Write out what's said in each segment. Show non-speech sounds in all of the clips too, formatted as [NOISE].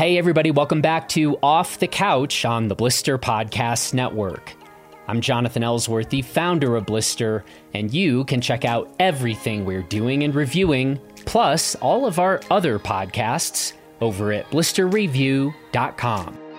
Hey, everybody, welcome back to Off the Couch on the Blister Podcast Network. I'm Jonathan Ellsworth, the founder of Blister, and you can check out everything we're doing and reviewing, plus all of our other podcasts, over at blisterreview.com.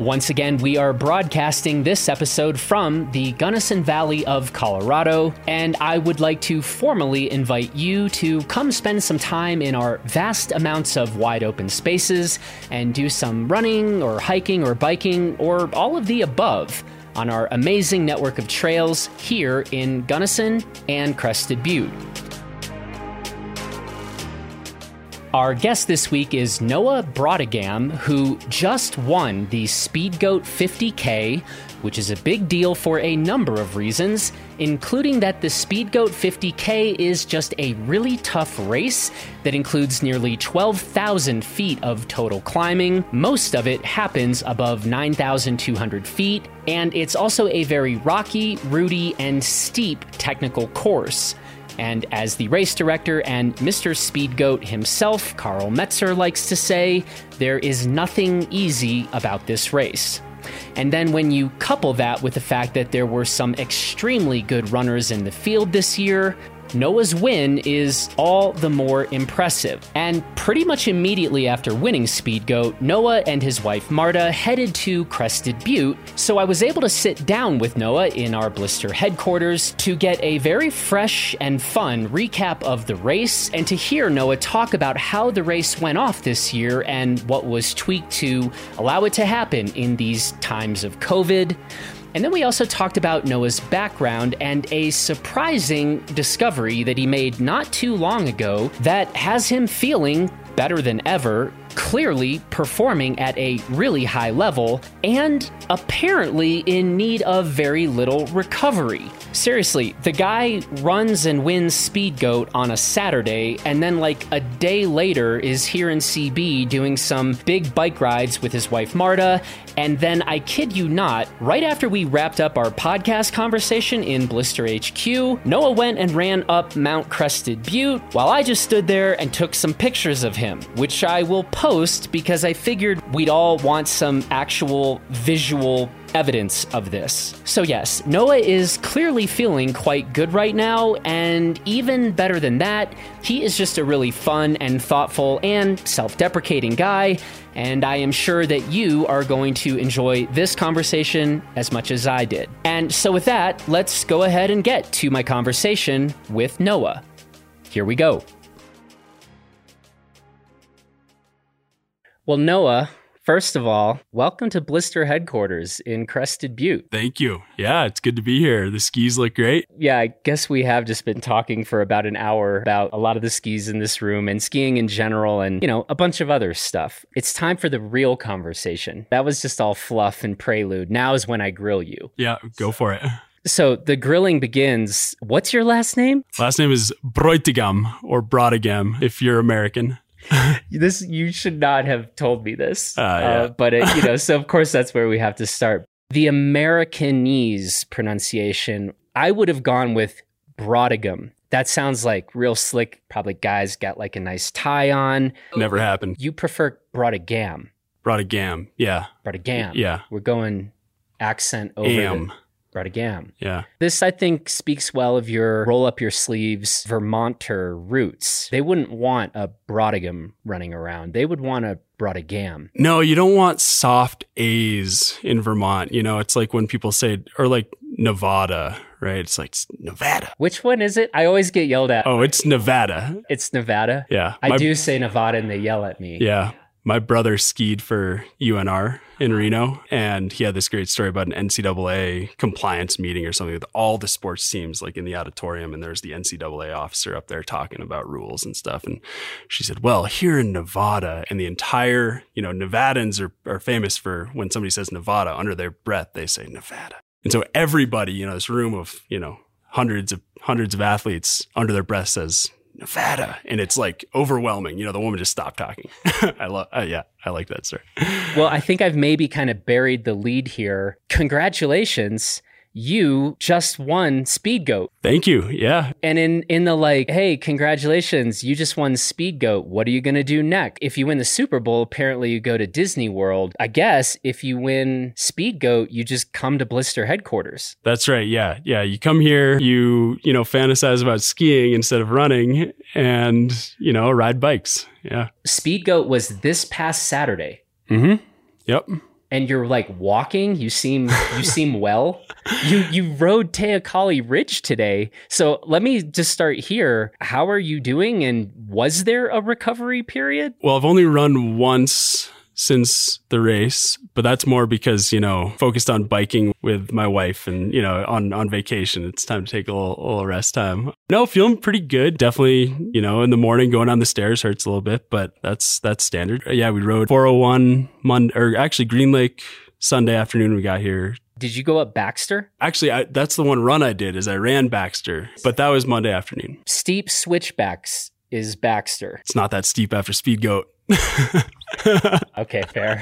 Once again, we are broadcasting this episode from the Gunnison Valley of Colorado, and I would like to formally invite you to come spend some time in our vast amounts of wide open spaces and do some running or hiking or biking or all of the above on our amazing network of trails here in Gunnison and Crested Butte. Our guest this week is Noah Brodegam, who just won the Speed Goat 50K, which is a big deal for a number of reasons, including that the Speed Goat 50K is just a really tough race that includes nearly 12,000 feet of total climbing. Most of it happens above 9,200 feet, and it's also a very rocky, rooty, and steep technical course. And as the race director and Mr. Speedgoat himself, Karl Meltzer, likes to say, there is nothing easy about this race. And then when you couple that with the fact that there were some extremely good runners in the field this year, Noah's win is all the more impressive. And pretty much immediately after winning Speed Goat, Noah and his wife Marta headed to Crested Butte, so I was able to sit down with Noah in our Blister headquarters to get a very fresh and fun recap of the race and to hear Noah talk about how the race went off this year and what was tweaked to allow it to happen in these times of COVID. And then we also talked about Noah's background and a surprising discovery that he made not too long ago that has him feeling better than ever, clearly performing at a really high level, and apparently in need of very little recovery. Seriously, the guy runs and wins Speed Goat on a Saturday, and then like a day later is here in CB doing some big bike rides with his wife Marta. And then I kid you not, right after we wrapped up our podcast conversation in Blister HQ, Noah went and ran up Mount Crested Butte while I just stood there and took some pictures of him, which I will post because I figured we'd all want some actual visual evidence of this. So, yes, Noah is clearly feeling quite good right now, and even better than that, he is just a really fun and thoughtful and self deprecating guy. And I am sure that you are going to enjoy this conversation as much as I did. And so, with that, let's go ahead and get to my conversation with Noah. Here we go. Well, Noah, First of all, welcome to Blister headquarters in Crested Butte. Thank you. Yeah, it's good to be here. The skis look great. Yeah, I guess we have just been talking for about an hour about a lot of the skis in this room and skiing in general and, you know, a bunch of other stuff. It's time for the real conversation. That was just all fluff and prelude. Now is when I grill you. Yeah, go for it. So the grilling begins. What's your last name? Last name is Broitigam or Brodegam if you're American. [LAUGHS] this you should not have told me this. Uh, yeah. uh, but it, you know, so of course that's where we have to start. The Americanese pronunciation, I would have gone with Brodegam. That sounds like real slick. Probably guys got like a nice tie on. Never happened. You prefer Brodegam. Brodegam, yeah. Brodegam. Yeah. We're going accent over Am. the Brodegam. Yeah. This, I think, speaks well of your roll up your sleeves Vermonter roots. They wouldn't want a Brodegam running around. They would want a Brodegam. No, you don't want soft A's in Vermont. You know, it's like when people say, or like Nevada, right? It's like it's Nevada. Which one is it? I always get yelled at. Oh, it's Nevada. It's Nevada. Yeah. I My- do say Nevada and they yell at me. Yeah. My brother skied for UNR in Reno, and he had this great story about an NCAA compliance meeting or something with all the sports teams, like in the auditorium. And there's the NCAA officer up there talking about rules and stuff. And she said, Well, here in Nevada, and the entire, you know, Nevadans are, are famous for when somebody says Nevada under their breath, they say Nevada. And so everybody, you know, this room of, you know, hundreds of hundreds of athletes under their breath says Nevada, and it's like overwhelming. You know, the woman just stopped talking. [LAUGHS] I love, uh, yeah, I like that sir. Well, I think I've maybe kind of buried the lead here. Congratulations. You just won Speed Goat. Thank you. Yeah. And in in the like, hey, congratulations, you just won Speed Goat. What are you going to do next? If you win the Super Bowl, apparently you go to Disney World. I guess if you win Speed Goat, you just come to Blister headquarters. That's right. Yeah. Yeah, you come here, you, you know, fantasize about skiing instead of running and, you know, ride bikes. Yeah. Speed Goat was this past Saturday. Mm-hmm. Yep. And you're like walking you seem you seem [LAUGHS] well. You you rode Teocalli Ridge today. So let me just start here. How are you doing and was there a recovery period? Well, I've only run once since the race, but that's more because, you know, focused on biking with my wife and, you know, on, on vacation. It's time to take a little, a little rest time. No, feeling pretty good. Definitely, you know, in the morning going down the stairs hurts a little bit, but that's, that's standard. Uh, yeah, we rode 401 Monday, or actually Green Lake Sunday afternoon we got here. did you go up Baxter Actually, I, that's the one run I did is I ran Baxter, but that was Monday afternoon. steep switchbacks is Baxter It's not that steep after Speed Goat. [LAUGHS] Okay, fair.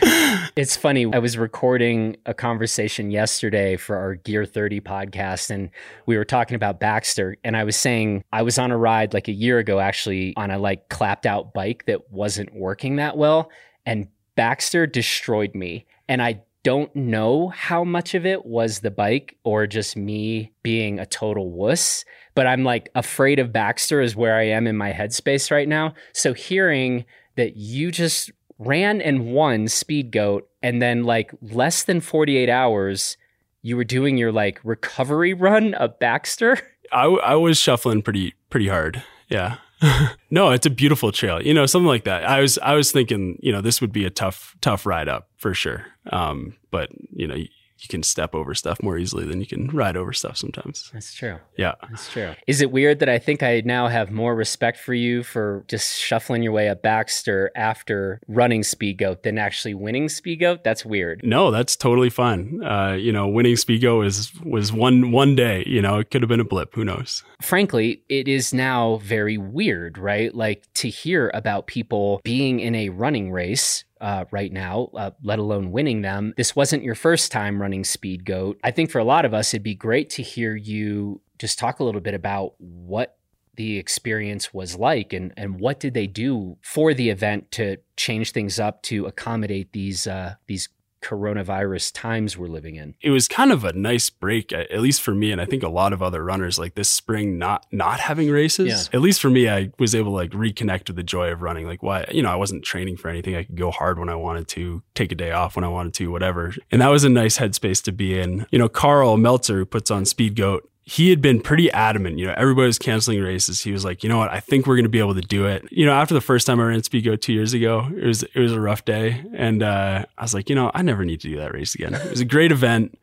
it's funny. I was recording a conversation yesterday for our Gear 30 podcast, and we were talking about Baxter. And I was saying I was on a ride like a year ago, actually, on a like clapped out bike that wasn't working that well. And Baxter destroyed me. And I don't know how much of it was the bike or just me being a total wuss, but I'm like afraid of Baxter is where I am in my headspace right now. So hearing that you just ran and won Speed Goat, and then like less than 48 hours, you were doing your like recovery [LAUGHS] run of Baxter. I, I was shuffling pretty pretty hard. Yeah. [LAUGHS] no, it's a beautiful trail. You know, something like that. I was I was thinking, you know, this would be a tough tough ride up for sure. Um, but you know, you, can step over stuff more easily than you can ride over stuff sometimes. That's true. Yeah. That's true. Is it weird that I think I now have more respect for you for just shuffling your way up Baxter after running Speed Goat than actually winning Speed Goat? That's weird. No, that's totally fine. Uh, you know, winning Speedgoat is was one one day. You know, it could have been a blip. Who knows? frankly, it is now very weird, right? Like to hear about people being in a running race. Uh, right now, uh, let alone winning them. This wasn't your first time running Speed Goat. I think for a lot of us, it'd be great to hear you just talk a little bit about what the experience was like and, and what did they do for the event to change things up to accommodate these uh, these coronavirus times we're living in. It was kind of a nice break, at least for me, and I think a lot of other runners. Like this spring, not not having races. Yeah. At least for me, I was able to like reconnect with the joy of running. Like why, you know, I wasn't training for anything. I could go hard when I wanted to, take a day off when I wanted to, whatever. And that was a nice headspace to be in. You know, Karl Meltzer, who puts on Speed Goat, he had been pretty adamant. You know, everybody was canceling races. He was like, you know what? I think we're going to be able to do it. You know, after the first time I ran Speedgoat two years ago, it was it was a rough day, and uh, I was like, you know, I never need to do that race again. It was a great event,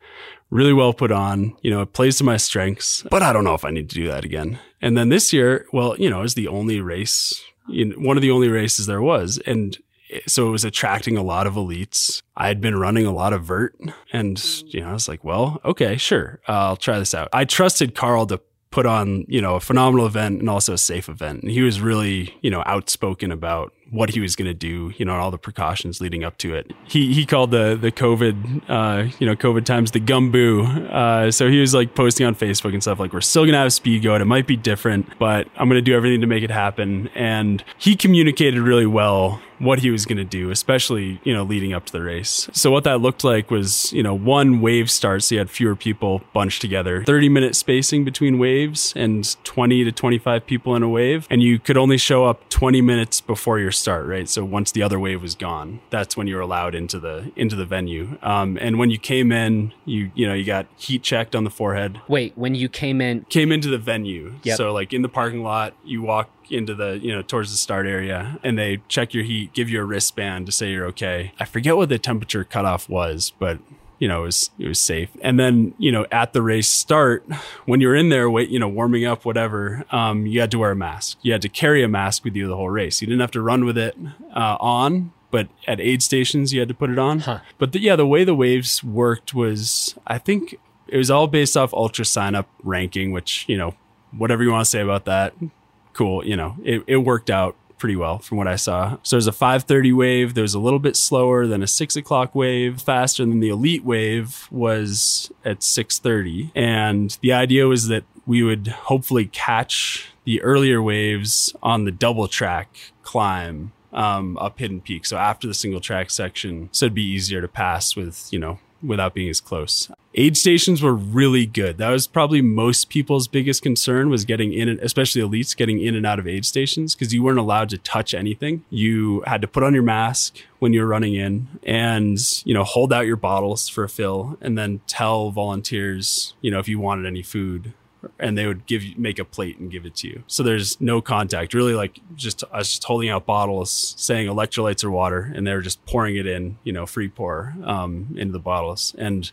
really well put on. You know, it plays to my strengths, but I don't know if I need to do that again. And then this year, well, you know, it was the only race, you know, one of the only races there was, and so it was attracting a lot of elites. I had been running a lot of vert, and you know, I was like, well, okay, sure, uh, I'll try this out. I trusted Karl to put on, you know, a phenomenal event and also a safe event, and he was really, you know, outspoken about what he was going to do, you know, all the precautions leading up to it. He he called the the COVID, uh, you know, COVID times the gumboo. Uh, so he was like posting on Facebook and stuff like, we're still going to have speed goat. It might be different, but I'm going to do everything to make it happen. And he communicated really well what he was going to do, especially, you know, leading up to the race. So what that looked like was, you know, one wave start. So you had fewer people bunched together, 30 minute spacing between waves and 20 to 25 people in a wave. And you could only show up 20 minutes before your start, right? So once the other wave was gone, that's when you were allowed into the, into the venue. Um, and when you came in, you, you know, you got heat checked on the forehead, Wait, when you came in, came into the venue. Yep. So like in the parking lot, you walk into the, you know, towards the start area and they check your heat, give you a wristband to say you're okay. I forget what the temperature cutoff was, but you know, it was, it was safe. And then, you know, at the race start, when you're in there, wait, you know, warming up, whatever, um, you had to wear a mask. You had to carry a mask with you the whole race. You didn't have to run with it, uh, on, but at aid stations, you had to put it on. Huh. But the, yeah, the way the waves worked was, I think it was all based off UltraSignup ranking, which, you know, whatever you want to say about that, cool. You know, it, it worked out pretty well from what I saw. So there's a 530 wave that was a little bit slower than a six o'clock wave, faster than the elite wave was at 630. And the idea was that we would hopefully catch the earlier waves on the double track climb um, up Hidden Peak. So after the single track section, so it'd be easier to pass with, you know, without being as close. Aid stations were really good. That was probably most people's biggest concern was getting in, especially elites, getting in and out of aid stations because you weren't allowed to touch anything. You had to put on your mask when you were running in and, you know, hold out your bottles for a fill and then tell volunteers, you know, if you wanted any food and they would give you make a plate and give it to you. So there's no contact. Really like just I was just holding out bottles saying electrolytes or water and they were just pouring it in, you know, free pour um, into the bottles. And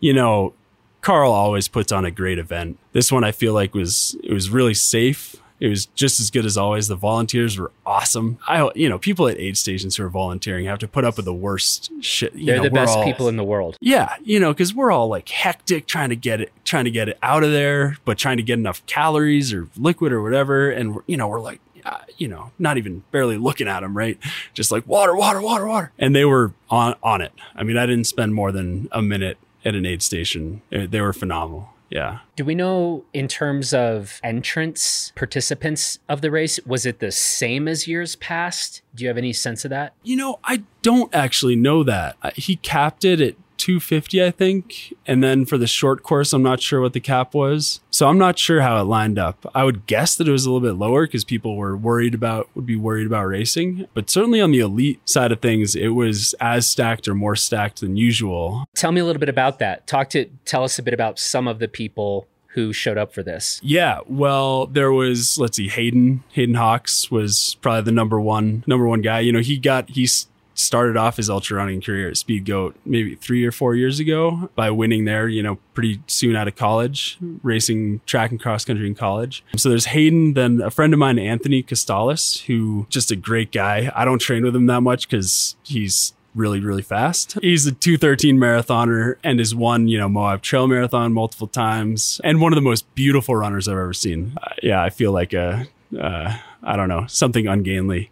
you know, Karl always puts on a great event. This one I feel like was it was really safe. It was just as good as always. The volunteers were awesome. I, you know, people at aid stations who are volunteering have to put up with the worst shit. You They're know, the best all- people in the world. yeah, you know, because we're all like hectic trying to get it, trying to get it out of there, but trying to get enough calories or liquid or whatever, and you know, we're like, uh, you know, not even barely looking at them, right? Just like water, water, water, water, and they were on on it. I mean, I didn't spend more than a minute at an aid station. They they were phenomenal. Yeah. Do we know in terms of entrance participants of the race, was it the same as years past? Do you have any sense of that? You know, I don't actually know that. He capped it at 250, I think. And then for the short course, I'm not sure what the cap was. So I'm not sure how it lined up. I would guess that it was a little bit lower because people were worried about, would be worried about racing. But certainly on the elite side of things, it was as stacked or more stacked than usual. Tell me a little bit about that. Talk to tell us a bit about some of the people who showed up for this. Yeah, well, there was let's see, Hayden. Hayden Hawks was probably the number one number one guy. You know, he got he s- started off his ultra running career at Speed Goat maybe three or four years ago by winning there. You know, pretty soon out of college, racing track and cross country in college. So there's Hayden, then a friend of mine, Anthony Costales, who just a great guy. I don't train with him that much because he's really, really fast. He's a 213 marathoner and has won, you know, Moab Trail Marathon multiple times and one of the most beautiful runners I've ever seen. Uh, yeah, I feel like a, uh, I don't know, something ungainly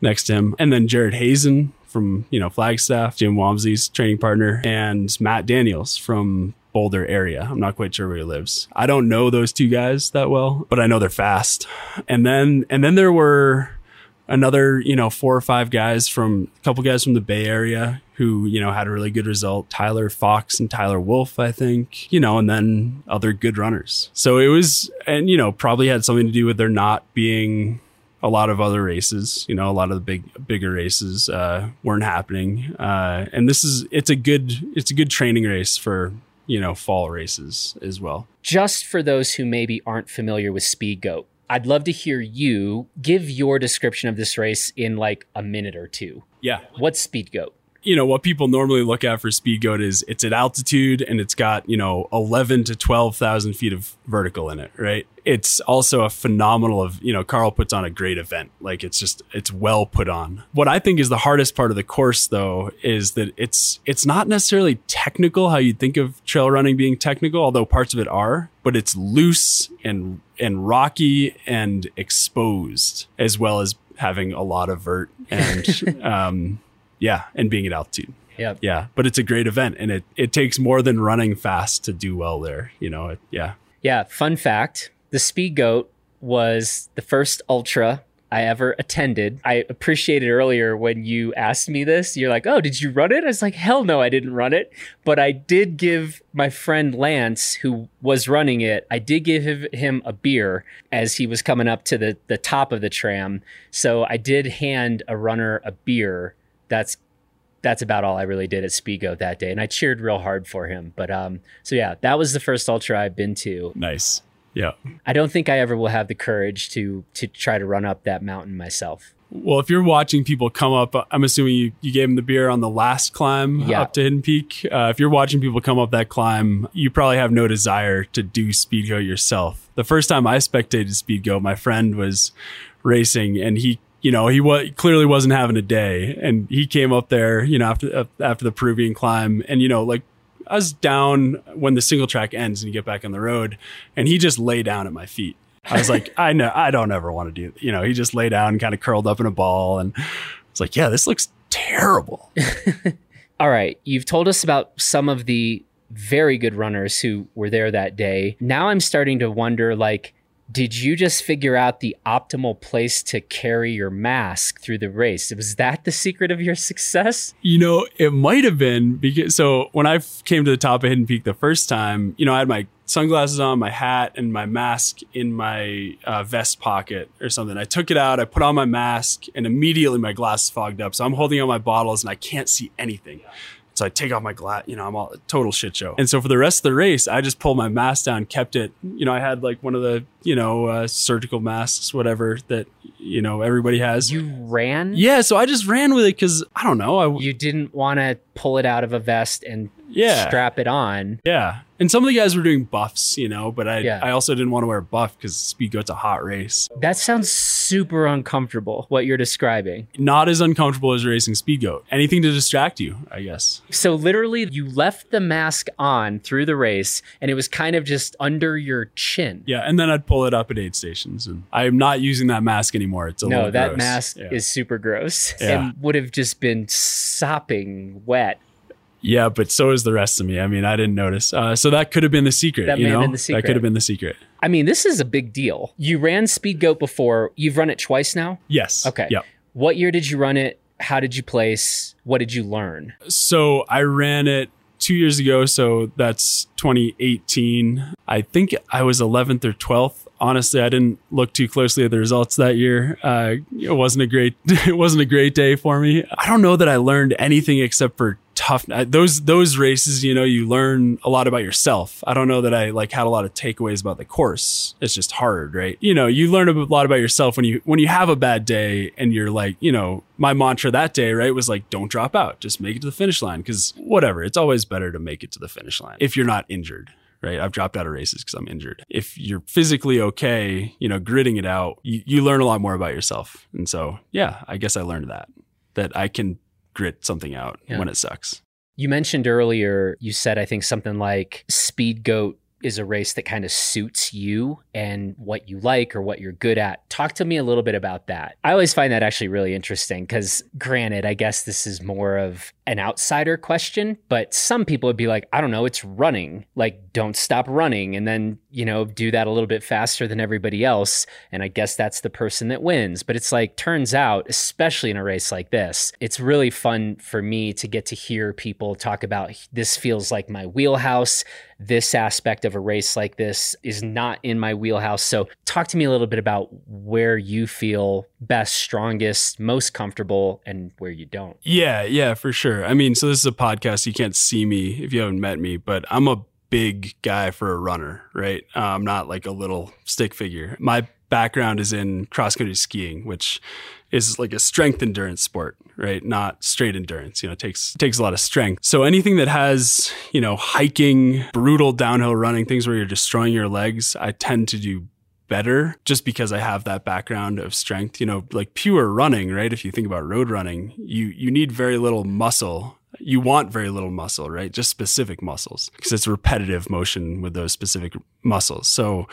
next to him. And then Jared Hazen from, you know, Flagstaff, Jim Walmsley's training partner, and Matt Daniels from Boulder area. I'm not quite sure where he lives. I don't know those two guys that well, but I know they're fast. And then, and then there were, another, you know, four or five guys from a couple guys from the Bay Area who, you know, had a really good result. Tyler Fox and Tyler Wolf, I think, you know, and then other good runners. So it was, and, you know, probably had something to do with there not being a lot of other races, you know, a lot of the big, bigger races, uh, weren't happening. Uh, and this is, it's a good, it's a good training race for, you know, fall races as well. Just for those who maybe aren't familiar with Speed Goat, I'd love to hear you give your description of this race in like a minute or two. Yeah. What's Speed Goat? You know what people normally look at for speed goat is it's at altitude and it's got you know 11 to 12,000 feet of vertical in it right? It's also a phenomenal of you know carl puts on a great event. Like it's just it's well put on. What i think is the hardest part of the course though is that it's it's not necessarily technical how you'd think of trail running being technical although parts of it are but it's loose and and rocky and exposed as well as having a lot of vert and [LAUGHS] um yeah, and being at altitude. Yeah. Yeah, but it's a great event and it it takes more than running fast to do well there, you know. It, yeah. Yeah. Fun fact the Speed Goat was the first ultra I ever attended. I appreciated earlier when you asked me this. You're like, oh, did you run it? I was like, hell no, I didn't run it. But I did give my friend Lance, who was running it, I did give him- him a beer as he was coming up to the, the top of the tram. So I did hand a runner a beer. That's that's about all I really did at Speedgoat that day. And I cheered real hard for him. But um, so yeah, that was the first ultra I've been to. Nice. Yeah. I don't think I ever will have the courage to to try to run up that mountain myself. Well, if you're watching people come up, I'm assuming you, you gave them the beer on the last climb Yeah. up to Hidden Peak. Uh, if you're watching people come up that climb, you probably have no desire to do speed goat yourself. The first time I spectated speed goat, my friend was racing and he, you know, he was clearly wasn't having a day and he came up there, you know, after, after the Peruvian climb and, you know, like I was down when the single track ends and you get back on the road and he just lay down at my feet. I was like, [LAUGHS] I know, I don't ever want to do. You know, he just lay down, and kind of curled up in a ball, and I was like, yeah, this looks terrible. [LAUGHS] All right, you've told us about some of the very good runners who were there that day. Now I'm starting to wonder, like did you just figure out the optimal place to carry your mask through the race? Was that the secret of your success? You know, it might have been because so when I came to the top of Hidden Peak the first time, you know, I had my sunglasses on, my hat, and my mask in my uh, vest pocket or something. I took it out, I put on my mask, and immediately my glasses fogged up. So I'm holding on my bottles and I can't see anything. So I take off my glass, you know, I'm all total shit show. And so for the rest of the race, I just pulled my mask down, kept it, you know, I had like one of the, you know, uh, surgical masks, whatever that, you know, everybody has. You ran? Yeah. So I just ran with it because I don't know. I, you didn't want to pull it out of a vest and yeah. strap it on. Yeah. And some of the guys were doing buffs, you know, but I Yeah. I also didn't want to wear a buff because Speedgoat's a hot race. That sounds super uncomfortable, what you're describing. Not as uncomfortable as racing Speedgoat. Anything to distract you, I guess. So, literally, you left the mask on through the race and it was kind of just under your chin. Yeah, and then I'd pull it up at aid stations, and I'm not using that mask anymore. It's a No, that gross. mask Yeah. is super gross Yeah. and would have just been sopping wet. Yeah, but so is the rest of me. I mean, I didn't notice. Uh, so that could have been the secret. That you may have know? been the secret. That could have been the secret. I mean, this is a big deal. You ran Speed Goat before. You've run it twice now. Yes. Okay. Yep. What year did you run it? How did you place? What did you learn? So I ran it two years ago. So that's 2018. I think I was 11th or 12th. Honestly, I didn't look too closely at the results that year. Uh, it wasn't a great, [LAUGHS] it wasn't a great day for me. I don't know that I learned anything except for tough. uh, Those those races, you know, you learn a lot about yourself. I don't know that I like had a lot of takeaways about the course. It's just hard, right? You know, you learn a lot about yourself when you when you have a bad day and you're like, you know, my mantra that day, right, was like, don't drop out, just make it to the finish line because whatever, it's always better to make it to the finish line if you're not injured. Right. I've dropped out of races because I'm injured. If you're physically okay, you know, gritting it out, you, you learn a lot more about yourself. And so, yeah, I guess I learned that, that I can grit something out Yeah. when it sucks. You mentioned earlier, you said, I think something like Speed Goat is a race that kind of suits you and what you like or what you're good at. Talk to me a little bit about that. I always find that actually really interesting because, granted, I guess this is more of an outsider question, but some people would be like, I don't know, it's running. Like, don't stop running and then, you know, do that a little bit faster than everybody else. And I guess that's the person that wins. But it's like, turns out, especially in a race like this, it's really fun for me to get to hear people talk about this feels like my wheelhouse. This aspect of a race like this is not in my wheelhouse. So, talk to me a little bit about where you feel best, strongest, most comfortable, and where you don't. Yeah, yeah, for sure. I mean, so this is a podcast. You can't see me if you haven't met me, but I'm a big guy for a runner, right? Uh, I'm not like a little stick figure. My background is in cross country skiing, which is like a strength endurance sport, right? Not straight endurance. You know, it takes takes a lot of strength. So anything that has, you know, hiking, brutal downhill running, things where you're destroying your legs, I tend to do better just because I have that background of strength. You know, like pure running, right? If you think about road running, you you need very little muscle. You want very little muscle, right? Just specific muscles because it's repetitive motion with those specific muscles. So,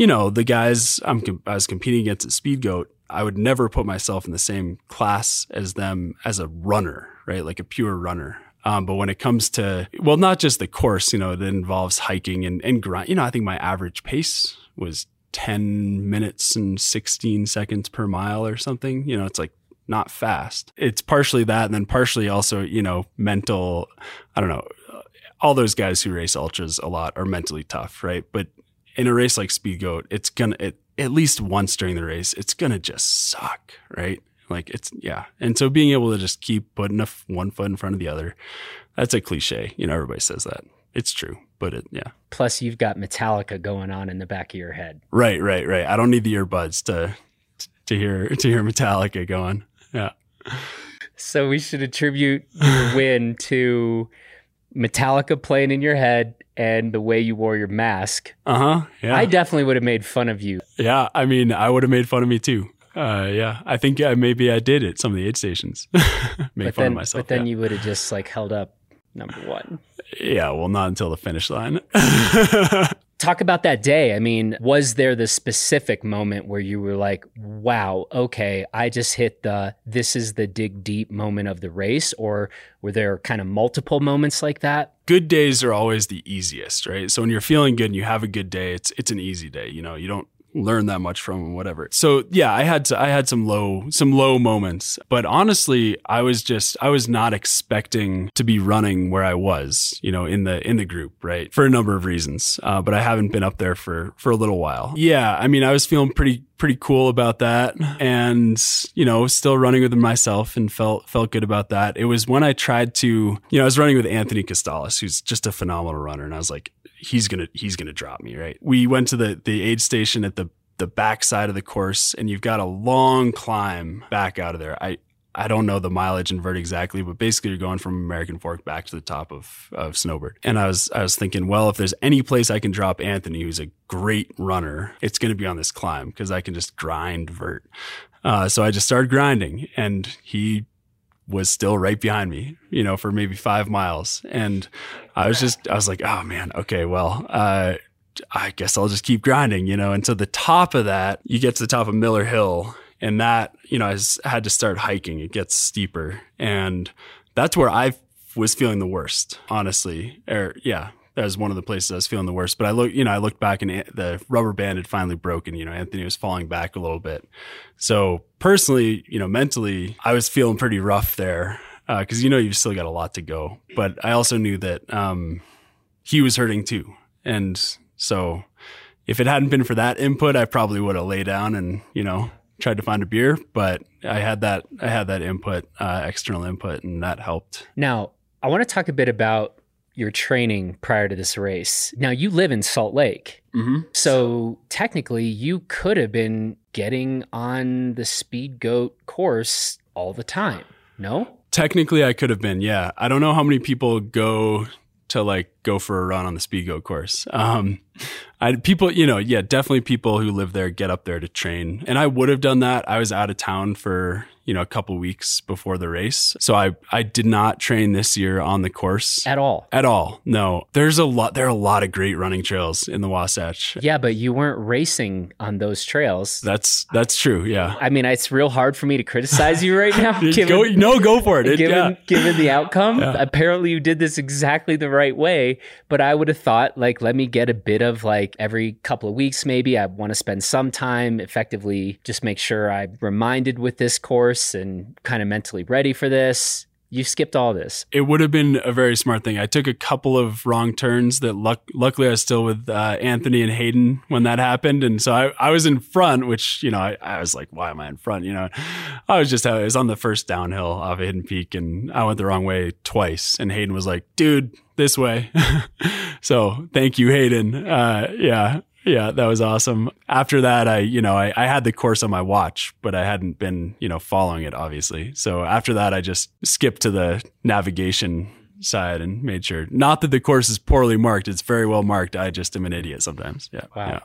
you know, the guys I'm I was competing against at Speed Goat, I would never put myself in the same class as them as a runner, right? Like a pure runner. Um, but when it comes to, well, not just the course, you know, that involves hiking and, and grind, you know, I think my average pace was 10 minutes and 16 seconds per mile or something. You know, it's like not fast. It's partially that. And then partially also, you know, mental, I don't know, all those guys who race ultras a lot are mentally tough, right? But in a race like Speed Goat, it's gonna, it, at least once during the race, it's gonna just suck, right? Like it's, yeah. And so being able to just keep putting a f- one foot in front of the other, that's a cliche. You know, everybody says that. It's true, but it, yeah. Plus, you've got Metallica going on in the back of your head. Right, right, right. I don't need the earbuds to to hear to hear Metallica going. Yeah. So we should attribute your win to Metallica playing in your head and the way you wore your mask. Uh huh. Yeah. I definitely would have made fun of you. yeah. I mean, I would have made fun of me too. Uh, yeah. I think uh, maybe I did at some of the aid stations. [LAUGHS] Make but fun then, of myself. but then yeah. you would have just like held up number one. yeah. Well, not until the finish line. [LAUGHS] Talk about that day. I mean, was there the specific moment where you were like, wow, okay, I just hit the this is the dig deep moment of the race? Or were there kind of multiple moments like that? Good days are always the easiest, right? So when you're feeling good and you have a good day, it's it's an easy day. You know, you don't learn that much from whatever. So yeah, I had to, I had some low some low moments, but honestly, I was just I was not expecting to be running where I was, you know, in the in the group, right? For a number of reasons, uh, but I haven't been up there for for a little while. Yeah, I mean, I was feeling pretty pretty cool about that, and you know, still running with myself and felt felt good about that. It was when I tried to, you know, I was running with Anthony Costales, who's just a phenomenal runner, and I was like, he's gonna he's gonna drop me right we went to the the aid station at the the back side of the course and you've got a long climb back out of there i I don't know the mileage and vert exactly, but basically you're going from American Fork back to the top of, of Snowbird. And I was I was thinking, well, if there's any place I can drop Anthony, who's a great runner, it's going to be on this climb because I can just grind vert. Uh, so I just started grinding, and he was still right behind me, you know, for maybe five miles. And I was just, I was like, oh man, okay, well, uh, I guess I'll just keep grinding, you know. And so the top of that, you get to the top of Miller Hill, and that, you know, I had to start hiking. It gets steeper. And that's where I was feeling the worst, honestly. Or, yeah, that was one of the places I was feeling the worst. But I look, you know, I looked back and the rubber band had finally broken. You know, Anthony was falling back a little bit. So personally, you know, mentally, I was feeling pretty rough there because uh, you know you've still got a lot to go. But I also knew that um, he was hurting too, and so if it hadn't been for that input, I probably would have laid down and you know tried to find a beer. But I had that I had that input, uh, external input, and that helped. Now I want to talk a bit about your training prior to this race. Now, you live in Salt Lake. Mm-hmm. So technically, you could have been getting on the Speed Goat course all the time. No? Technically, I could have been, yeah. I don't know how many people go to like go for a run on the Speed Goat course. Um, I people, you know, yeah, definitely people who live there get up there to train, and I would have done that. I was out of town for you know a couple weeks before the race, so I I did not train this year on the course at all. At all, no. There's a lot. There are a lot of great running trails in the Wasatch. Yeah, but you weren't racing on those trails. That's that's true. Yeah. I mean, it's real hard for me to criticize you right now. [LAUGHS] given, go, no, go for it. Given yeah. given the outcome, [LAUGHS] yeah. apparently you did this exactly the right way. But I would have thought, like, let me get a bit of like every couple of weeks, maybe I want to spend some time effectively just make sure I'm reminded with this course and kind of mentally ready for this. You skipped all this. It would have been a very smart thing. I took a couple of wrong turns that luck- luckily I was still with uh, Anthony and Hayden when that happened. And so I, I was in front, which, you know, I, I, was like, why am I in front? You know, I was just, I was on the first downhill off of Hidden Peak and I went the wrong way twice. And Hayden was like, dude, this way. [LAUGHS] so thank you, Hayden. Uh, yeah. Yeah, that was awesome. After that, I, you know, I, I had the course on my watch, but I hadn't been, you know, following it obviously. So after that, I just skipped to the navigation side and made sure. Not that the course is poorly marked; it's very well marked. I just am an idiot sometimes. Yeah. Wow. Yeah.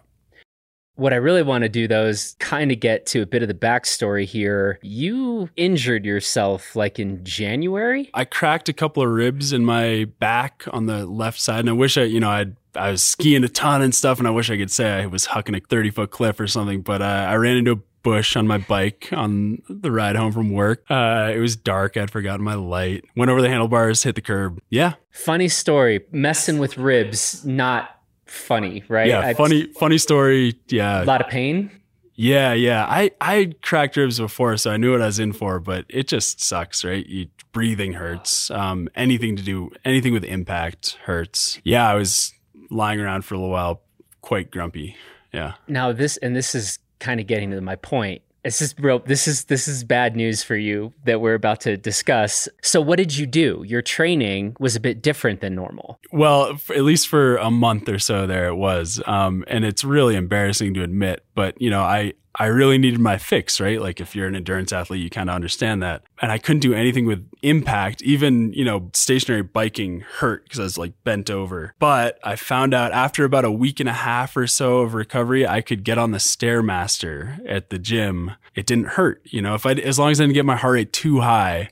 What I really want to do though is kind of get to a bit of the backstory here. You injured yourself like in January? I cracked a couple of ribs in my back on the left side. And I wish I, you know, I'd I was skiing a ton and stuff, and I wish I could say I was hucking a 30 foot cliff or something, but uh, I ran into a bush on my bike on the ride home from work. Uh, it was dark. I'd forgotten my light. Went over the handlebars, hit the curb. Yeah. Funny story. Messing with ribs, not funny, right? Yeah, I've, funny, funny story. Yeah, a lot of pain. Yeah, yeah. I I cracked ribs before, so I knew what I was in for. But it just sucks, right? You, breathing hurts. Um, anything to do, anything with impact hurts. Yeah, I was lying around for a little while, quite grumpy. Yeah. Now this, and this is kind of getting to my point. This is real. This is this is bad news for you that we're about to discuss. So, what did you do? Your training was a bit different than normal. Well, at least for a month or so, there it was, um, and it's really embarrassing to admit. But you know, I I really needed my fix, right? Like if you're an endurance athlete, you kind of understand that. And I couldn't do anything with impact. Even, you know, stationary biking hurt because I was like bent over. But I found out after about a week and a half or so of recovery, I could get on the Stairmaster at the gym. It didn't hurt, you know, if I, as long as I didn't get my heart rate too high,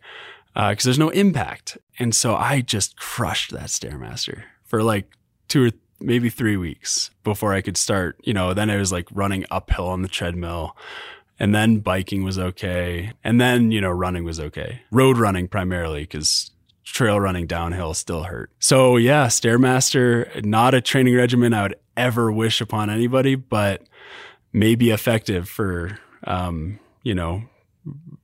because uh, there's no impact. And so I just crushed that Stairmaster for like two or maybe three weeks before I could start. You know, then I was like running uphill on the treadmill. And then biking was okay. And then, you know, running was okay. Road running primarily because trail running downhill still hurt. So yeah, Stairmaster, not a training regimen I would ever wish upon anybody, but may be effective for, um, you know,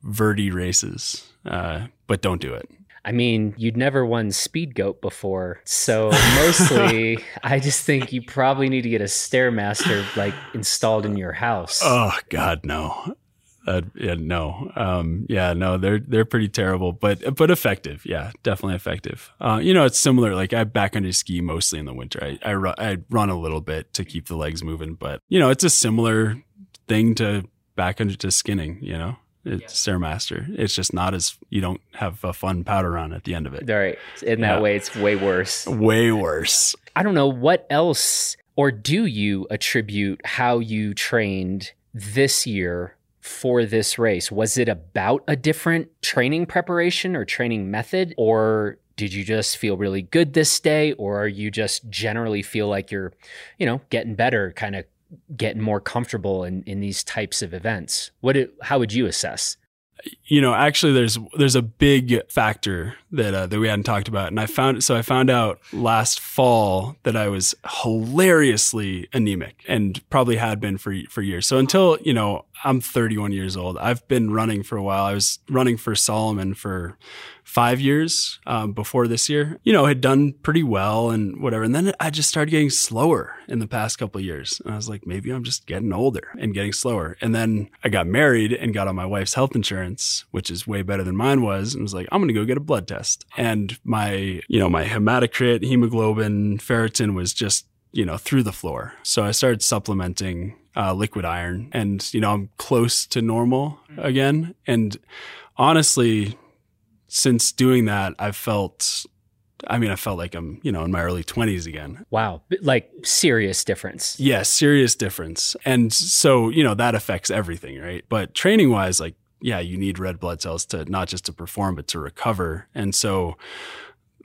verti races. Uh, but don't do it. I mean, you'd never won Speed Goat before, so [LAUGHS] mostly, I just think you probably need to get a stairmaster like installed in your house. Oh God, no. Uh, yeah, no, um, yeah, no, they're they're pretty terrible, but but effective. Yeah, definitely effective. Uh, you know, it's similar. Like I backcountry ski mostly in the winter. I I, ru- I run a little bit to keep the legs moving, but you know, it's a similar thing to backcountry to skinning. You know, it's yeah. Stairmaster. It's just not as you don't have a fun powder run at the end of it. All right. In that yeah. way, it's way worse. Way worse. I don't know what else, or do you attribute how you trained this year for this race? Was it about a different training preparation or training method, or did you just feel really good this day, or you just generally feel like you're, you know, getting better, kind of getting more comfortable in, in these types of events? What how would you assess? You know, actually, there's there's a big factor that uh, that we hadn't talked about, and I found so I found out last fall that I was hilariously anemic, and probably had been for for years. So until you know I'm 31 years old, I've been running for a while. I was running for Salomon for five years um, before this year, you know, had done pretty well and whatever. And then I just started getting slower in the past couple of years. And I was like, maybe I'm just getting older and getting slower. And then I got married and got on my wife's health insurance, which is way better than mine was. And was like, I'm going to go get a blood test. And my, you know, my hematocrit, hemoglobin, ferritin was just you know, through the floor. So I started supplementing uh, liquid iron and, you know, I'm close to normal again. And honestly, since doing that, I've felt I mean, I felt like I'm, you know, in my early 20s again. Wow. Like serious difference. Yes, yeah, serious difference. And so, you know, that affects everything, right? But training wise, like, yeah, you need red blood cells to not just to perform, but to recover. And so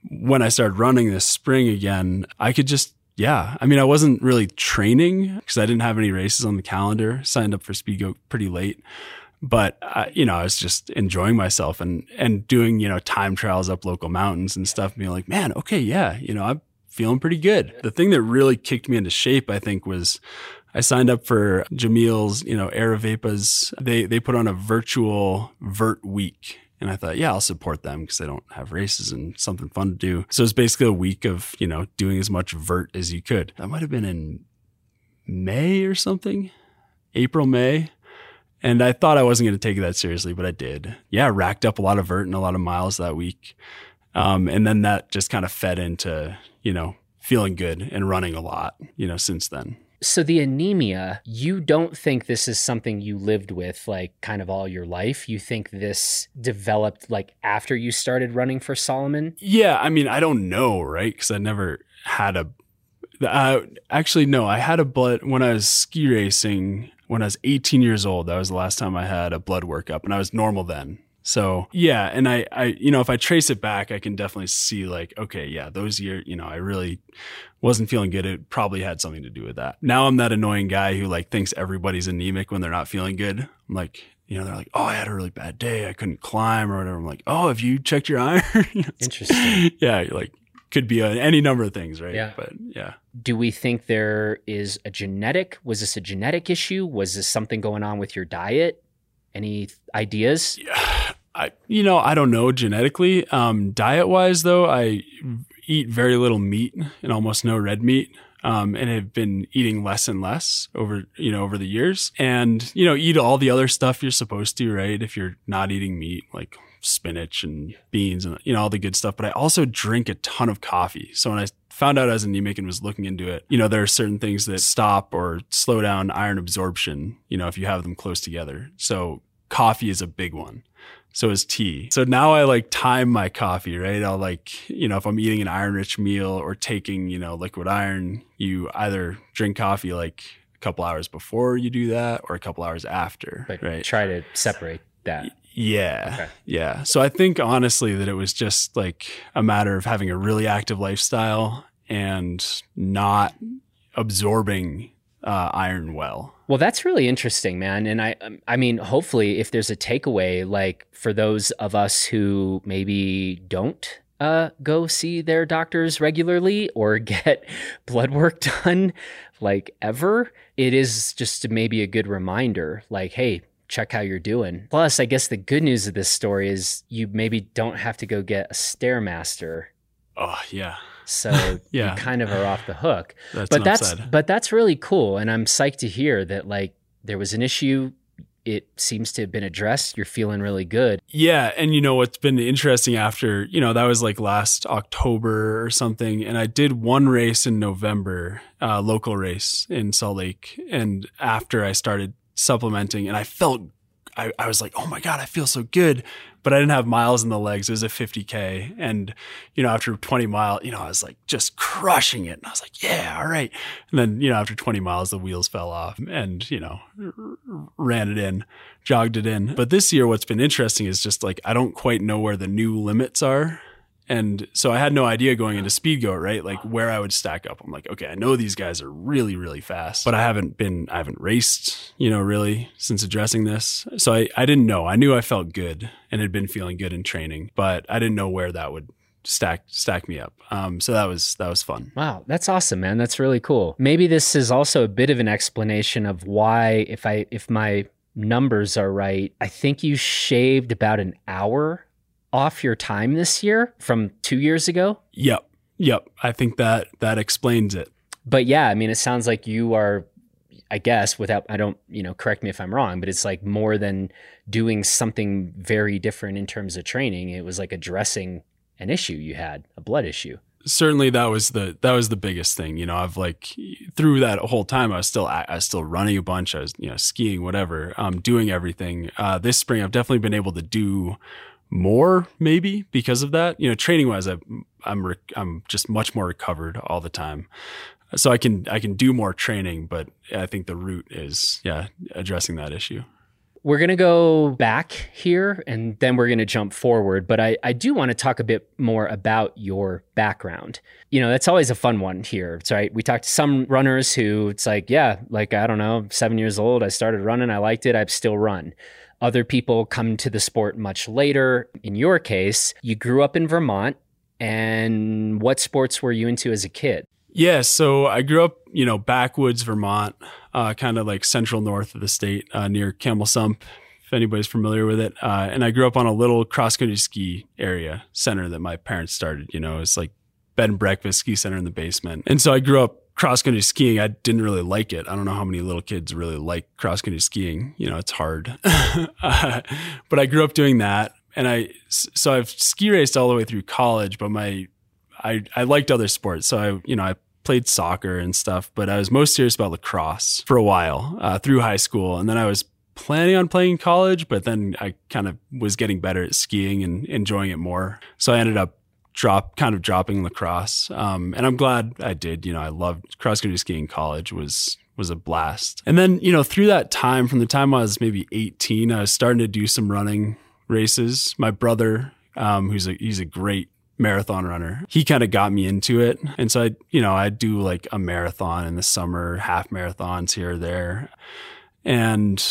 when I started running this spring again, I could just, yeah. I mean, I wasn't really training because I didn't have any races on the calendar, signed up for Speedgoat pretty late but uh, you know, I was just enjoying myself and and doing you know time trials up local mountains and stuff. Being like, man, okay, yeah, you know, I'm feeling pretty good. The thing that really kicked me into shape, I think, was I signed up for Jamil's, you know, Aravaipa's. They they put on a virtual vert week. And I thought, yeah, I'll support them because they don't have races and something fun to do. So it's basically a week of, you know, doing as much vert as you could. That might have been in May or something, April, May. And I thought I wasn't going to take it that seriously, but I did. Yeah, racked up a lot of vert and a lot of miles that week. Um, and then that just kind of fed into, you know, feeling good and running a lot, you know, since then. So the anemia, you don't think this is something you lived with like kind of all your life? You think this developed like after you started running for Salomon? Yeah, I mean, I don't know, right? Cuz I never had a uh, actually no, I had a blood when I was ski racing when I was 18 years old. That was the last time I had a blood workup, and I was normal then. So yeah, and I, I, you know, if I trace it back, I can definitely see like, okay, yeah, those years, you know, I really wasn't feeling good. It probably had something to do with that. Now I'm that annoying guy who like thinks everybody's anemic when they're not feeling good. I'm like, you know, they're like, oh, I had a really bad day. I couldn't climb or whatever. I'm like, oh, have you checked your [LAUGHS] iron? Interesting. Yeah, like could be any number of things, right? Yeah. But yeah. Do we think there is a genetic? Was this a genetic issue? Was this something going on with your diet? Any ideas? Yeah. [SIGHS] I, you know, I don't know genetically. Um, diet wise, though, I eat very little meat and almost no red meat. Um, and have been eating less and less over, you know, over the years and, you know, eat all the other stuff you're supposed to, right? If you're not eating meat, like spinach and beans and you know all the good stuff but i also drink a ton of coffee so when i found out as anemic and was looking into it you know there are certain things that stop or slow down iron absorption you know if you have them close together so coffee is a big one so is tea. So now I like time my coffee, right? I'll like, you know, if I'm eating an iron rich meal or taking, you know, liquid iron, you either drink coffee like a couple hours before you do that or a couple hours after, but right? Try to separate that. Yeah. Okay. Yeah. So I think honestly that it was just like a matter of having a really active lifestyle and not absorbing uh, iron well. Well, that's really interesting, man. And I, um, I mean, hopefully, if there's a takeaway, like for those of us who maybe don't uh, go see their doctors regularly or [LAUGHS] get blood work done, like ever, it is just maybe a good reminder, like, hey, check how you're doing. Plus, I guess the good news of this story is you maybe don't have to go get a stairmaster. Oh yeah. So [LAUGHS] yeah. you kind of are off the hook. That's but that's upside. but that's really cool, and I'm psyched to hear that like there was an issue. It seems to have been addressed. You're feeling really good. Yeah, and you know what's been interesting after you know that was like last October or something, and I did one race in November, uh, local race in Salt Lake, and after I started supplementing, and I felt I, I was like, oh my God, I feel so good. But I didn't have miles in the legs. It was a 50K. And, you know, after 20 mile, you know, I was like just crushing it. And I was like, yeah, all right. And then, you know, after 20 miles, the wheels fell off and, you know, ran it in, jogged it in. But this year, what's been interesting is just like, I don't quite know where the new limits are and so I had no idea going into speed right? Like where I would stack up. I'm like, okay, I know these guys are really, really fast, but I haven't been, I haven't raced, you know, really since addressing this. So I, I didn't know. I knew I felt good and had been feeling good in training, but I didn't know where that would stack stack me up. Um, so that was that was fun. Wow, that's awesome, man. That's really cool. Maybe this is also a bit of an explanation of why, if I if my numbers are right, I think you shaved about an hour off your time this year from two years ago? Yep. Yep. I think that that explains it. But yeah, I mean, it sounds like you are, I guess, without, I don't, you know, correct me if I'm wrong, but it's like more than doing something very different in terms of training. It was like addressing an issue you had, a blood issue certainly that was the that was the biggest thing you know i've like through that whole time i was still i was still running a bunch i was you know skiing whatever um doing everything uh this spring i've definitely been able to do more maybe because of that. You know, training wise, I, I'm re- I'm just much more recovered all the time, so I can I can do more training. But I think the root is yeah addressing that issue. We're to go back here and then we're to jump forward. But I, I do want to talk a bit more about your background. You know, that's always a fun one here. It's right. We talked to some runners who it's like, yeah, like, I don't know, seven years old, I started running, I liked it, I've still run. Other people come to the sport much later. In your case, you grew up in Vermont. And what sports were you into as a kid? Yeah, so I grew up, you know, backwoods Vermont, uh, kind of like central north of the state, uh, near Campbell Sump, if anybody's familiar with it. Uh, and I grew up on a little cross country ski area center that my parents started. You know, it's like bed and breakfast ski center in the basement. And so I grew up cross country skiing, I didn't really like it. I don't know how many little kids really like cross country skiing. You know, it's hard. [LAUGHS] uh, but I grew up doing that. And I, so I've ski raced all the way through college, but my, I, I liked other sports. So I, you know, I played soccer and stuff, but I was most serious about lacrosse for a while uh, through high school. And then I was planning on playing college, but then I kind of was getting better at skiing and enjoying it more. So I ended up drop kind of dropping lacrosse. Um, and I'm glad I did. You know, I loved cross country skiing. College was was a blast. And then you know through that time, from the time I was maybe 18, I was starting to do some running races. My brother, um, who's a he's a great marathon runner. He kind of got me into it. And so I, you know, I do like a marathon in the summer, half marathons here or there. And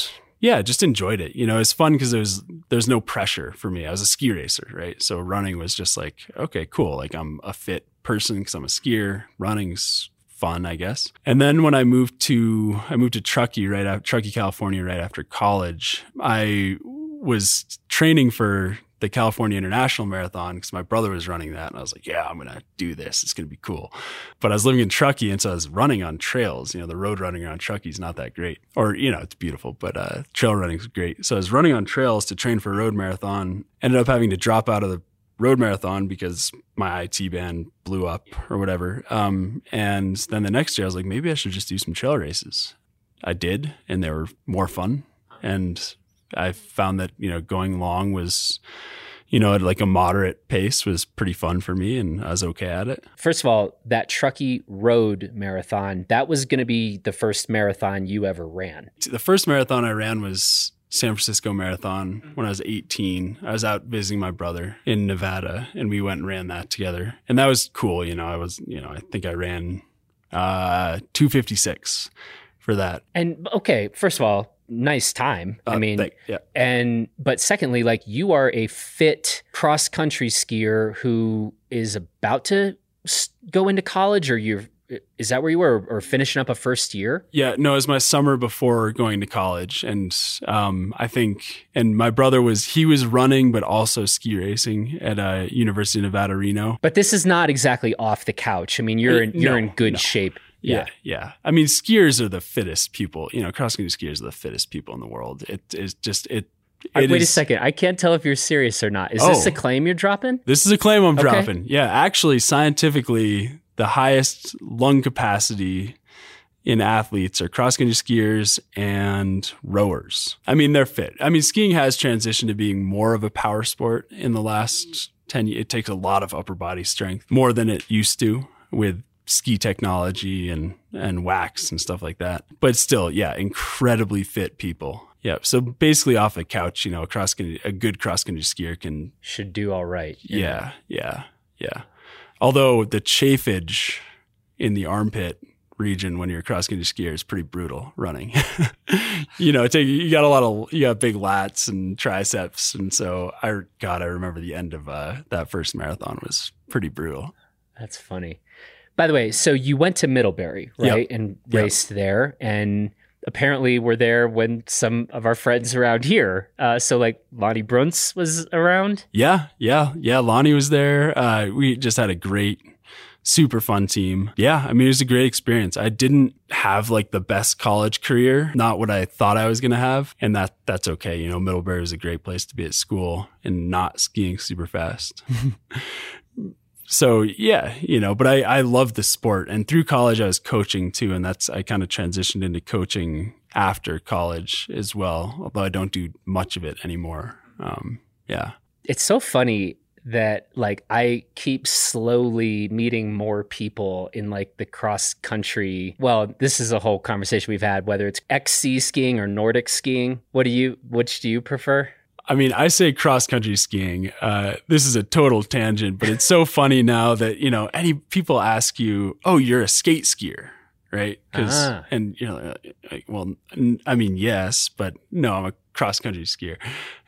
yeah, just enjoyed it. You know, it's fun because there's there's no pressure for me. I was a ski racer, right? So running was just like, okay, cool. Like I'm a fit person because I'm a skier. Running's fun, I guess. And then when I moved to I moved to Truckee right after Truckee, California, right after college, I was training for the California International Marathon because my brother was running that. And I was like, yeah, I'm going to do this. It's going to be cool. But I was living in Truckee. And so I was running on trails. You know, the road running around Truckee is not that great. Or, you know, it's beautiful, but uh, trail running is great. So I was running on trails to train for a road marathon. Ended up having to drop out of the road marathon because my IT band blew up or whatever. Um, and then the next year I was like, maybe I should just do some trail races. I did, and they were more fun. And I found that you know going long was you know, at like a moderate pace was pretty fun for me and I was okay at it. First of all, that Truckee Road Marathon, that was going to be the first marathon you ever ran. The first marathon I ran was San Francisco Marathon when I was 18. I was out visiting my brother in Nevada and we went and ran that together. And that was cool. You know, I was, you know, I think I ran uh, 256 for that. And okay, first of all, nice time. I Uh, mean, thank- yeah. and but secondly, like you are a fit cross country skier who is about to go into college, or you're is that where you were, or, finishing up a first year? Yeah, no, it was my summer before going to college, and um, I think, and my brother was he was running, but also ski racing at uh, University of Nevada, Reno. But this is not exactly off the couch. I mean, you're in, you're no, in good no. shape. Yeah, yeah. I mean, skiers are the fittest people. You know, cross country skiers are the fittest people in the world. It is just it. It Wait a second. I can't tell if you're serious or not. Is this Oh. a claim you're dropping? This is a claim I'm Okay. dropping. Yeah, actually, scientifically, the highest lung capacity in athletes are cross country skiers and rowers. I mean, they're fit. I mean, skiing has transitioned to being more of a power sport in the last 10 years. It takes a lot of upper body strength, more than it used to with ski technology and, and wax and stuff like that. But still, yeah, incredibly fit people. Yeah. So basically, off a couch, you know, a cross country, a good cross country skier can Should do all right. yeah, yeah, yeah. Although the chafage in the armpit region when you're a cross country skier is pretty brutal running. [LAUGHS] you know, take you got a lot of you got big lats and triceps, and so I God, I remember the end of uh, that first marathon was pretty brutal. That's funny. By the way, so you went to Middlebury, Yep. right? And Yep. raced there and apparently were there when some of our friends around here. Uh, so like Lonnie Bruntz was around. Yeah, yeah, yeah. Lonnie was there. Uh, we just had a great, super fun team. Yeah, I mean, it was a great experience. I didn't have like the best college career, not what I thought I was going to have, and that that's okay. You know, Middlebury was a great place to be at school and not skiing super fast. [LAUGHS] so yeah, you know, but I I loved the sport, and through college I was coaching too, and that's I kind of transitioned into coaching after college as well. Although I don't do much of it anymore. Um, yeah. It's so funny that like I keep slowly meeting more people in like the cross country. Well, this is a whole conversation we've had whether it's XC skiing or Nordic skiing. What do you which do you prefer? I mean, I say cross country skiing. Uh, this is a total tangent, but it's so [LAUGHS] funny now that you know any people ask you, "Oh, you're a skate skier." Right? Because Ah. and you know, like, well, n- I mean, yes, but no, I'm a cross country skier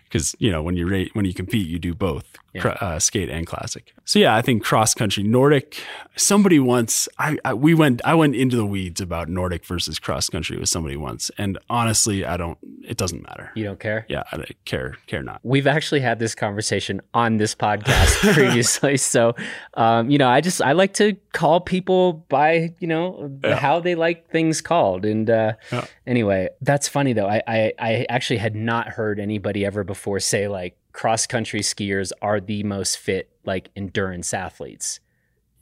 because you know when you rate when you compete, you do both Yeah. uh, skate and classic. So yeah, I think cross country Nordic. Somebody once, I, I we went, I went into the weeds about Nordic versus cross country with somebody once, and honestly, I don't. It doesn't matter. You don't care? Yeah, I don't care care not. We've actually had this conversation on this podcast [LAUGHS] previously. So, um, you know, I just I like to call people by you know Yeah. how they like things called. And uh, Yeah. anyway, that's funny though. I, I I actually had not heard anybody ever before say like cross country skiers are the most fit like endurance athletes.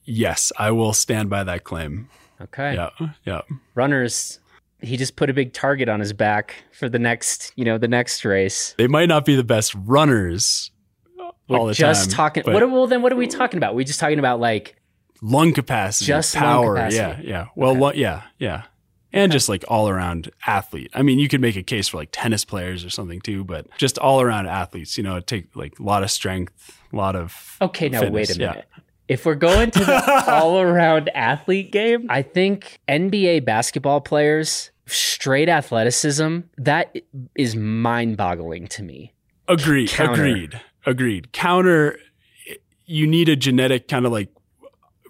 Yes, I will stand by that claim. Okay, Yeah, yeah. runners. He just put a big target on his back for the next, you know, the next race. They might not be the best runners We're all the time. just time, talking. What? Well, then, what are we talking about? we just talking about like lung capacity, Just power. capacity. Yeah, yeah. Well, Okay. lo- yeah, yeah. And just like all around athlete. I mean, you could make a case for like tennis players or something too, but just all around athletes. You know, it take like a lot of strength, a lot of. Okay, now wait a fitness, yeah. minute. If we're going to the [LAUGHS] all around athlete game, I think NBA basketball players, straight athleticism, that is mind boggling to me. Agreed. Counter. Agreed. Agreed. Counter. You need a genetic kind of like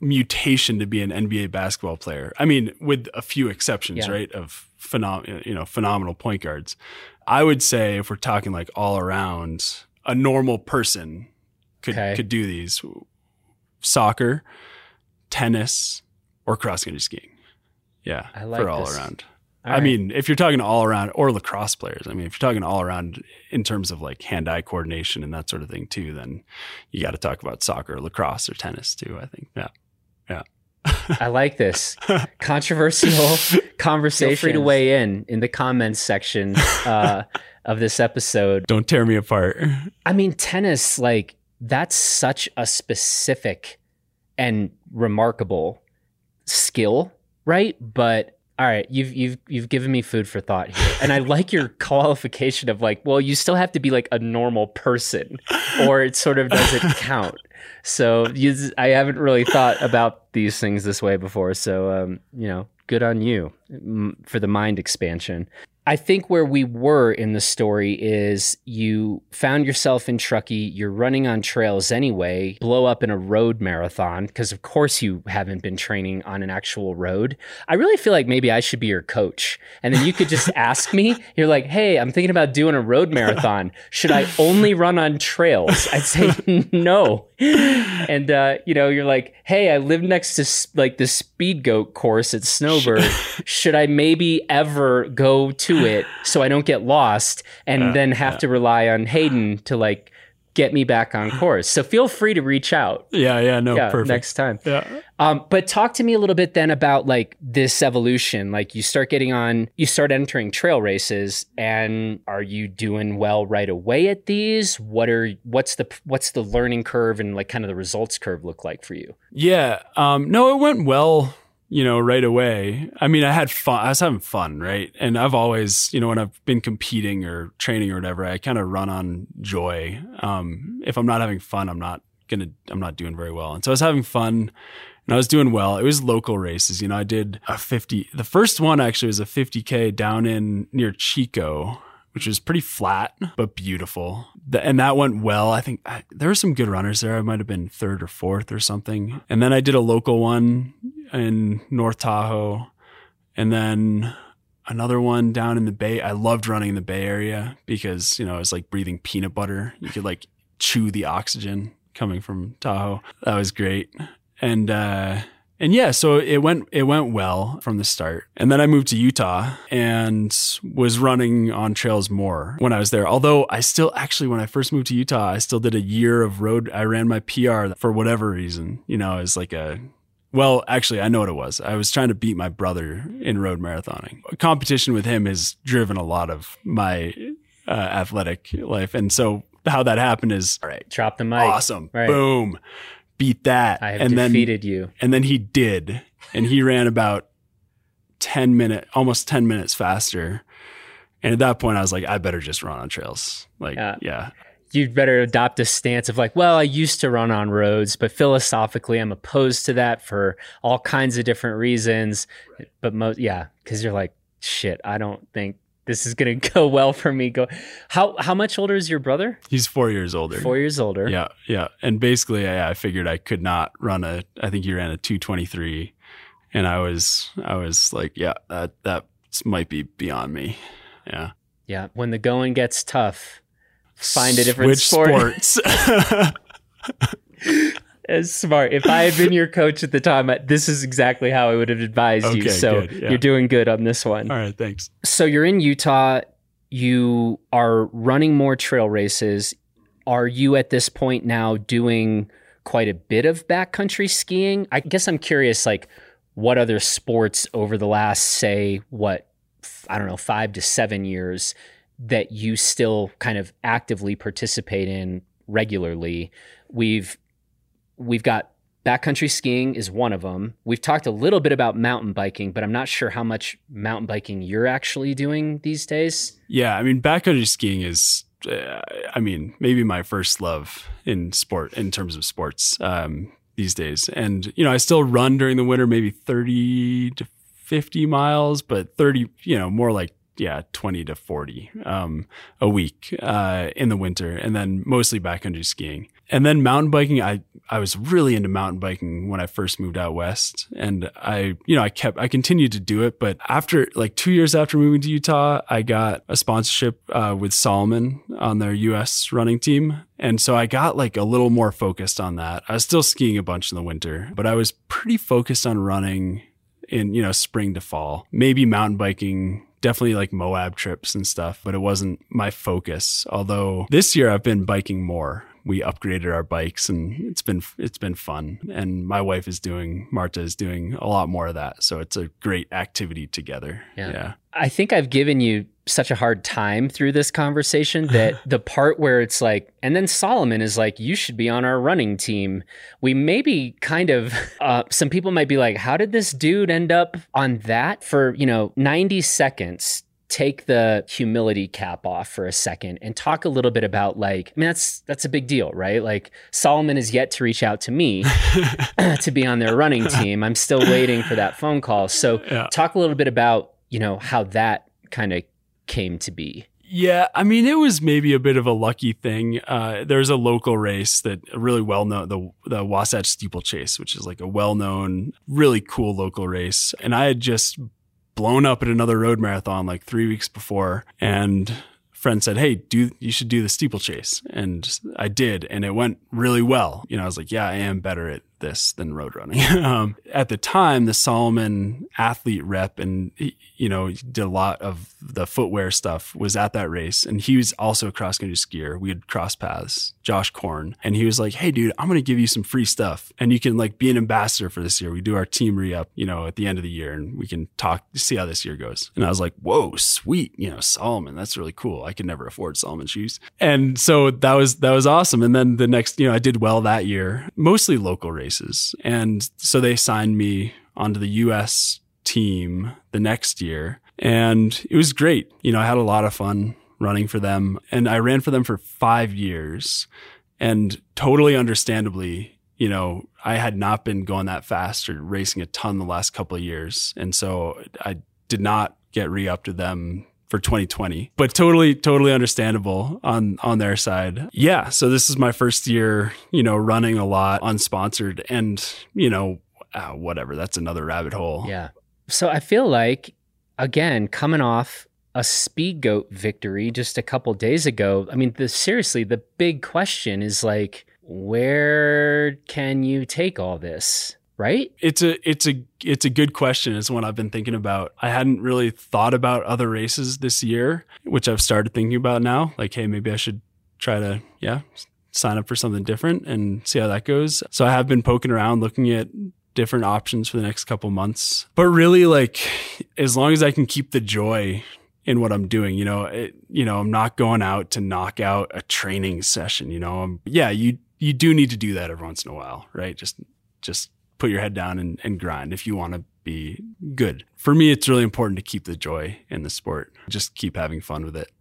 mutation to be an NBA basketball player. I mean, with a few exceptions, Yeah. right? Of phenom- you know, phenomenal point guards. I would say if we're talking like all around, a normal person could Okay. could do these: soccer, tennis, or cross country skiing. Yeah, I like for all this. around. All I right. mean, if you're talking all around or lacrosse players, I mean, if you're talking all around in terms of like hand eye coordination and that sort of thing too, then you got to talk about soccer, lacrosse, or tennis too. I think. Yeah. I like this [LAUGHS] controversial conversation. [LAUGHS] Feel free to weigh in in the comments section [LAUGHS] uh, of this episode. Don't tear me apart. I mean, tennis, like, that's such a specific and remarkable skill, right? But all right, you've you've you've given me food for thought here, and I like your qualification of like, well, you still have to be like a normal person, or it sort of doesn't count. So you, I haven't really thought about these things this way before. So um, you know, good on you for the mind expansion. I think where we were in the story is you found yourself in Truckee, you're running on trails anyway, blow up in a road marathon, because of course you haven't been training on an actual road. I really feel like maybe I should be your coach. And then you could just [LAUGHS] ask me, you're like, hey, I'm thinking about doing a road marathon. Should I only run on trails? I'd say [LAUGHS] no. And, uh, you know, you're like, hey, I live next to like the speed goat course at Snowbird. [LAUGHS] Should I maybe ever go to it so I don't get lost and uh, then have to rely on Hayden to like get me back on [SIGHS] course. So feel free to reach out. Yeah, yeah, no, yeah, perfect. Next time. Yeah. Um, but talk to me a little bit then about like this evolution. Like you start getting on, you start entering trail races, and are you doing well right away at these? What are what's the what's the learning curve and like kind of the results curve look like for you? Yeah. Um, no, it went well you know, right away. I mean, I had fun. I was having fun, right? And I've always, you know, when I've been competing or training or whatever, I kind of run on joy. Um, if I'm not having fun, I'm not gonna, I'm not doing very well. And so I was having fun and I was doing well. It was local races. You know, I did a 50, the first one actually was a 50K down in near Chico which was pretty flat but beautiful. And that went well. I think I, there were some good runners there. I might have been third or fourth or something. And then I did a local one in North Tahoe, and then another one down in the Bay. I loved running in the Bay Area because you know it was like breathing peanut butter. You could like chew the oxygen coming from Tahoe. That was great. And uh, and yeah, so it went it went well from the start. And then I moved to Utah and was running on trails more when I was there. Although I still actually when I first moved to Utah, I still did a year of road. I ran my PR for whatever reason, you know, as like a well, actually, I know what it was. I was trying to beat my brother in road marathoning. competition with him has driven a lot of my uh, athletic life. And so how that happened is all right, drop the mic. Awesome. Right. Boom beat that. I have and defeated then, you. And then he did. And he ran about 10 minutes, almost 10 minutes faster. And at that point, I was like, I better just run on trails. Like, yeah. yeah. You'd better adopt a stance of like, well, I used to run on roads, but philosophically, I'm opposed to that for all kinds of different reasons. But most, yeah, because you're like, shit, I don't think this is gonna [LAUGHS] go well for me. Go, how how much older is your brother? He's four years older. Four years older. Yeah, yeah. And basically, I, I figured I could not run a. I think he ran a two twenty three, and I was I was like, yeah, that that might be beyond me. Yeah. Yeah. When the going gets tough, find a different Switch sport. sports. [LAUGHS] [LAUGHS] Smart. If I had been your coach at the time, this is exactly how I would have advised okay, you. So yeah. you're doing good on this one. All right, thanks. So you're in Utah. You are running more trail races. Are you at this point now doing quite a bit of backcountry skiing? I guess I'm curious, like, what other sports over the last, say, what, I don't know, five to seven years that you still kind of actively participate in regularly? We've we've got backcountry skiing is one of them. We've talked a little bit about mountain biking, but I'm not sure how much mountain biking you're actually doing these days. Yeah, I mean backcountry skiing is uh, I mean maybe my first love in sport in terms of sports um, these days. And you know, I still run during the winter maybe 30 to 50 miles, but 30, you know, more like yeah, 20 to 40 um, a week uh, in the winter, and then mostly backcountry skiing. And then mountain biking, I, I was really into mountain biking when I first moved out west. And I, you know, I kept, I continued to do it. But after like two years after moving to Utah, I got a sponsorship uh, with Salomon on their US running team. And so I got like a little more focused on that. I was still skiing a bunch in the winter, but I was pretty focused on running in, you know, spring to fall, maybe mountain biking definitely like Moab trips and stuff, but it wasn't my focus. Although this year I've been biking more. We upgraded our bikes and it's been it's been fun. And my wife is doing Marta is doing a lot more of that. So it's a great activity together. Yeah. yeah. I think I've given you such a hard time through this conversation that [LAUGHS] the part where it's like, and then Salomon is like, you should be on our running team. We maybe kind of, [LAUGHS] uh, some people might be like, how did this dude end up on that for, you know, 90 seconds? Take the humility cap off for a second and talk a little bit about like, I mean, that's that's a big deal, right? Like Salomon is yet to reach out to me [LAUGHS] [CLEARS THROAT] to be on their running team. I'm still waiting for that phone call. So Yeah. talk a little bit about, you know, how that kind of came to be. Yeah, I mean, it was maybe a bit of a lucky thing. Uh, there's a local race that really well known, the the Wasatch Steeplechase, which is like a well known, really cool local race. And I had just blown up at another road marathon like three weeks before, and friend said, "Hey, do you should do the steeplechase?" And I did, and it went really well. You know, I was like, "Yeah, I am better at this than road running." [LAUGHS] um, at the time, the Salomon athlete rep and he- you know did a lot of the footwear stuff was at that race, and he was also a cross country skier. We had cross paths, Josh Korn, and he was like, "Hey, dude, I'm gonna give you some free stuff, and you can like be an ambassador for this year. We do our team re up, you know, at the end of the year, and we can talk, see how this year goes." And I was like, "Whoa, sweet, you know, Salomon, that's really cool. I could never afford Salomon shoes." And so that was that was awesome. And then the next, you know, I did well that year, mostly local races, and so they signed me onto the U.S. team the next year, and it was great. You know, I had a lot of fun running for them, and I ran for them for five years, and totally understandably. You know, I had not been going that fast or racing a ton the last couple of years. And so I did not get re upped to them for 2020 but totally totally understandable on on their side yeah so this is my first year you know running a lot unsponsored and you know uh, whatever that's another rabbit hole Yeah. So I feel like, again, coming off a speed goat victory just a couple days ago, I mean, the, seriously, the big question is like, where can you take all this? Right? it's a it's a it's a good question it's one i've been thinking about i hadn't really thought about other races this year which i've started thinking about now like hey maybe i should try to yeah sign up for something different and see how that goes so i have been poking around looking at different options for the next couple months but really like as long as i can keep the joy in what i'm doing you know it, you know i'm not going out to knock out a training session you know um yeah you you do need to do that every once in a while right just just put your head down and, and grind if you want to be good. For me, it's really important to keep the joy in the sport. Just keep having fun with it,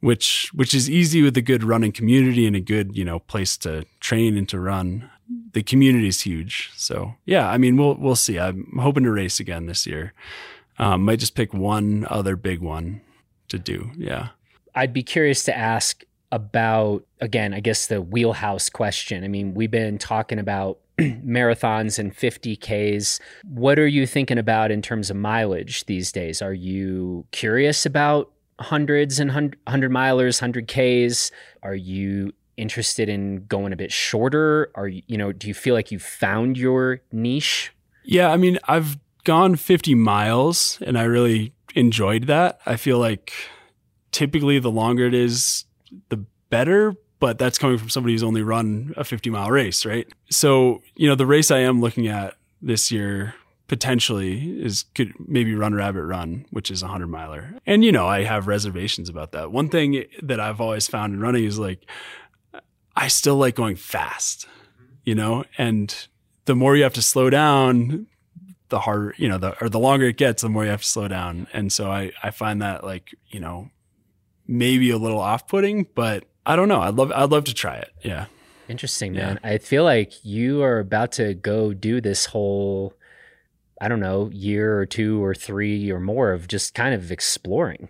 which which is easy with a good running community and a good you know place to train and to run. The community is huge, so yeah. I mean, we'll we'll see. I'm hoping to race again this year. Um, might just pick one other big one to do. Yeah. I'd be curious to ask about, again, I guess the wheelhouse question. I mean, we've been talking about [CLEARS THROAT] marathons and 50Ks. What are you thinking about in terms of mileage these days? Are you curious about hundreds and hun- 100 milers, 100Ks? Are you interested in going a bit shorter? Are you, you know, do you feel like you found your niche? Yeah, I mean, I've gone 50 miles and I really enjoyed that. I feel like typically the longer it is, the better, but that's coming from somebody who's only run a 50 mile race, right? So, you know, the race I am looking at this year potentially is could maybe run rabbit run which is a 100 miler and you know i have reservations about that one thing that i've always found in running is like i still like going fast you know and the more you have to slow down the harder you know the or the longer it gets the more you have to slow down. And so i i find that like you know maybe a little off-putting but i don't know. I'd love i'd love to try it. Yeah. Interesting, Yeah. man. I feel like you are about to go do this whole, I don't know, year or two or three or more of just kind of exploring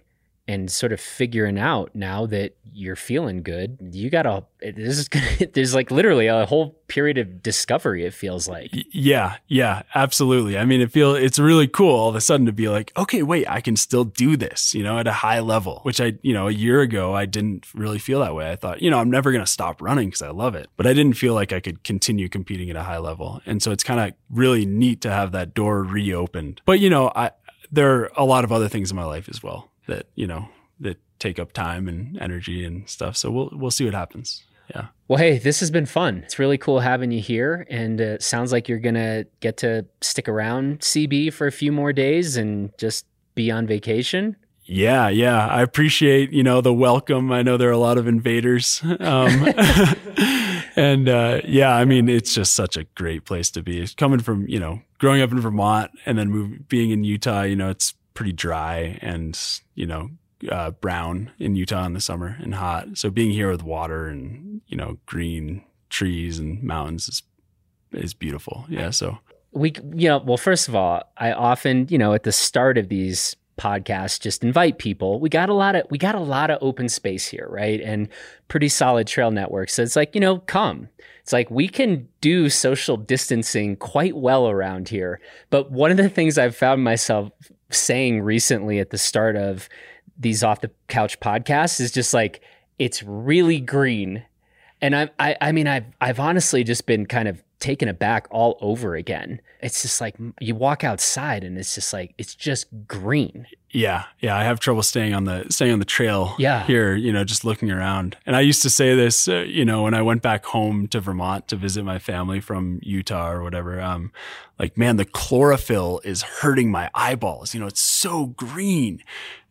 and sort of figuring out now that you're feeling good. You got to, this is [LAUGHS] gonna, there's like literally a whole period of discovery, it feels like. Yeah yeah absolutely i mean it feel it's really cool all of a sudden to be like okay wait i can still do this you know at a high level which i you know a year ago i didn't really feel that way i thought you know i'm never to stop running because i love it but i didn't feel like i could continue competing at a high level and so it's kind of really neat to have that door reopened but you know i there are a lot of other things in my life as well that you know that take up time and energy and stuff so we'll we'll see what happens yeah Well, hey, this has been fun. It's really cool having you here. And uh, sounds like you're going to get to stick around CB for a few more days and just be on vacation. Yeah, yeah. I appreciate, you know, the welcome. I know there are a lot of invaders. [LAUGHS] Um, [LAUGHS] and uh, yeah, I mean, it's just such a great place to be. Coming from, you know, growing up in Vermont and then move, being in Utah, you know, it's pretty dry and, you know, uh, brown in Utah in the summer and hot. So being here with water and, you know, green trees and mountains is, is beautiful. Yeah. So we, you know, well, first of all, I often, you know, at the start of these podcast just invite people we got a lot of we got a lot of open space here right and pretty solid trail network so it's like you know come it's like we can do social distancing quite well around here but one of the things i've found myself saying recently at the start of these off the couch podcasts is just like it's really green and I, I, I mean, I've, I've honestly just been kind of taken aback all over again. It's just like you walk outside and it's just like it's just green. Yeah, yeah. I have trouble staying on the staying on the trail. Yeah. here, you know, just looking around. And I used to say this, uh, you know, when I went back home to Vermont to visit my family from Utah or whatever. Um, like, man, the chlorophyll is hurting my eyeballs. You know, it's so green,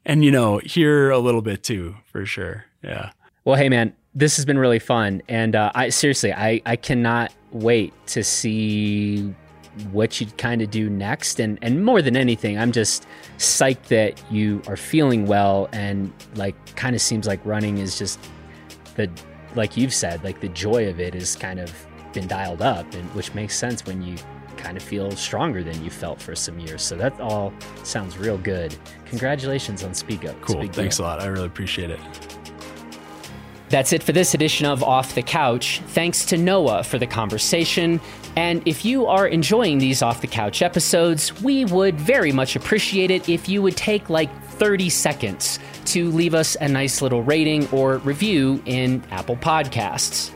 and you know, here a little bit too, for sure. Yeah. Well, hey, man, this has been really fun, and uh, I seriously, I I cannot wait to see what you'd kind of do next. And and more than anything i'm just psyched that you are feeling well and like kind of seems like running is just the like you've said like the joy of it is kind of been dialed up and which makes sense when you kind of feel stronger than you felt for some years. So that all sounds real good. Congratulations on Speedgoat cool. Thanks a lot. I really appreciate it. That's it for this edition of Off the Couch. Thanks to Noah for the conversation. And if you are enjoying these Off the Couch episodes, we would very much appreciate it if you would take like 30 seconds to leave us a nice little rating or review in Apple Podcasts.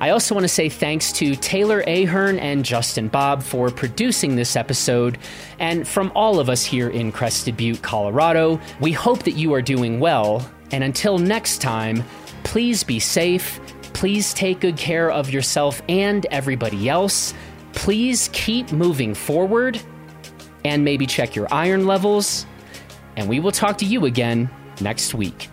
I also want to say thanks to Taylor Ahern and Justin Bob for producing this episode. And from all of us here in Crested Butte, Colorado, we hope that you are doing well. And until next time, Please be safe. Please take good care of yourself and everybody else. Please keep moving forward and maybe check your iron levels. And we will talk to you again next week.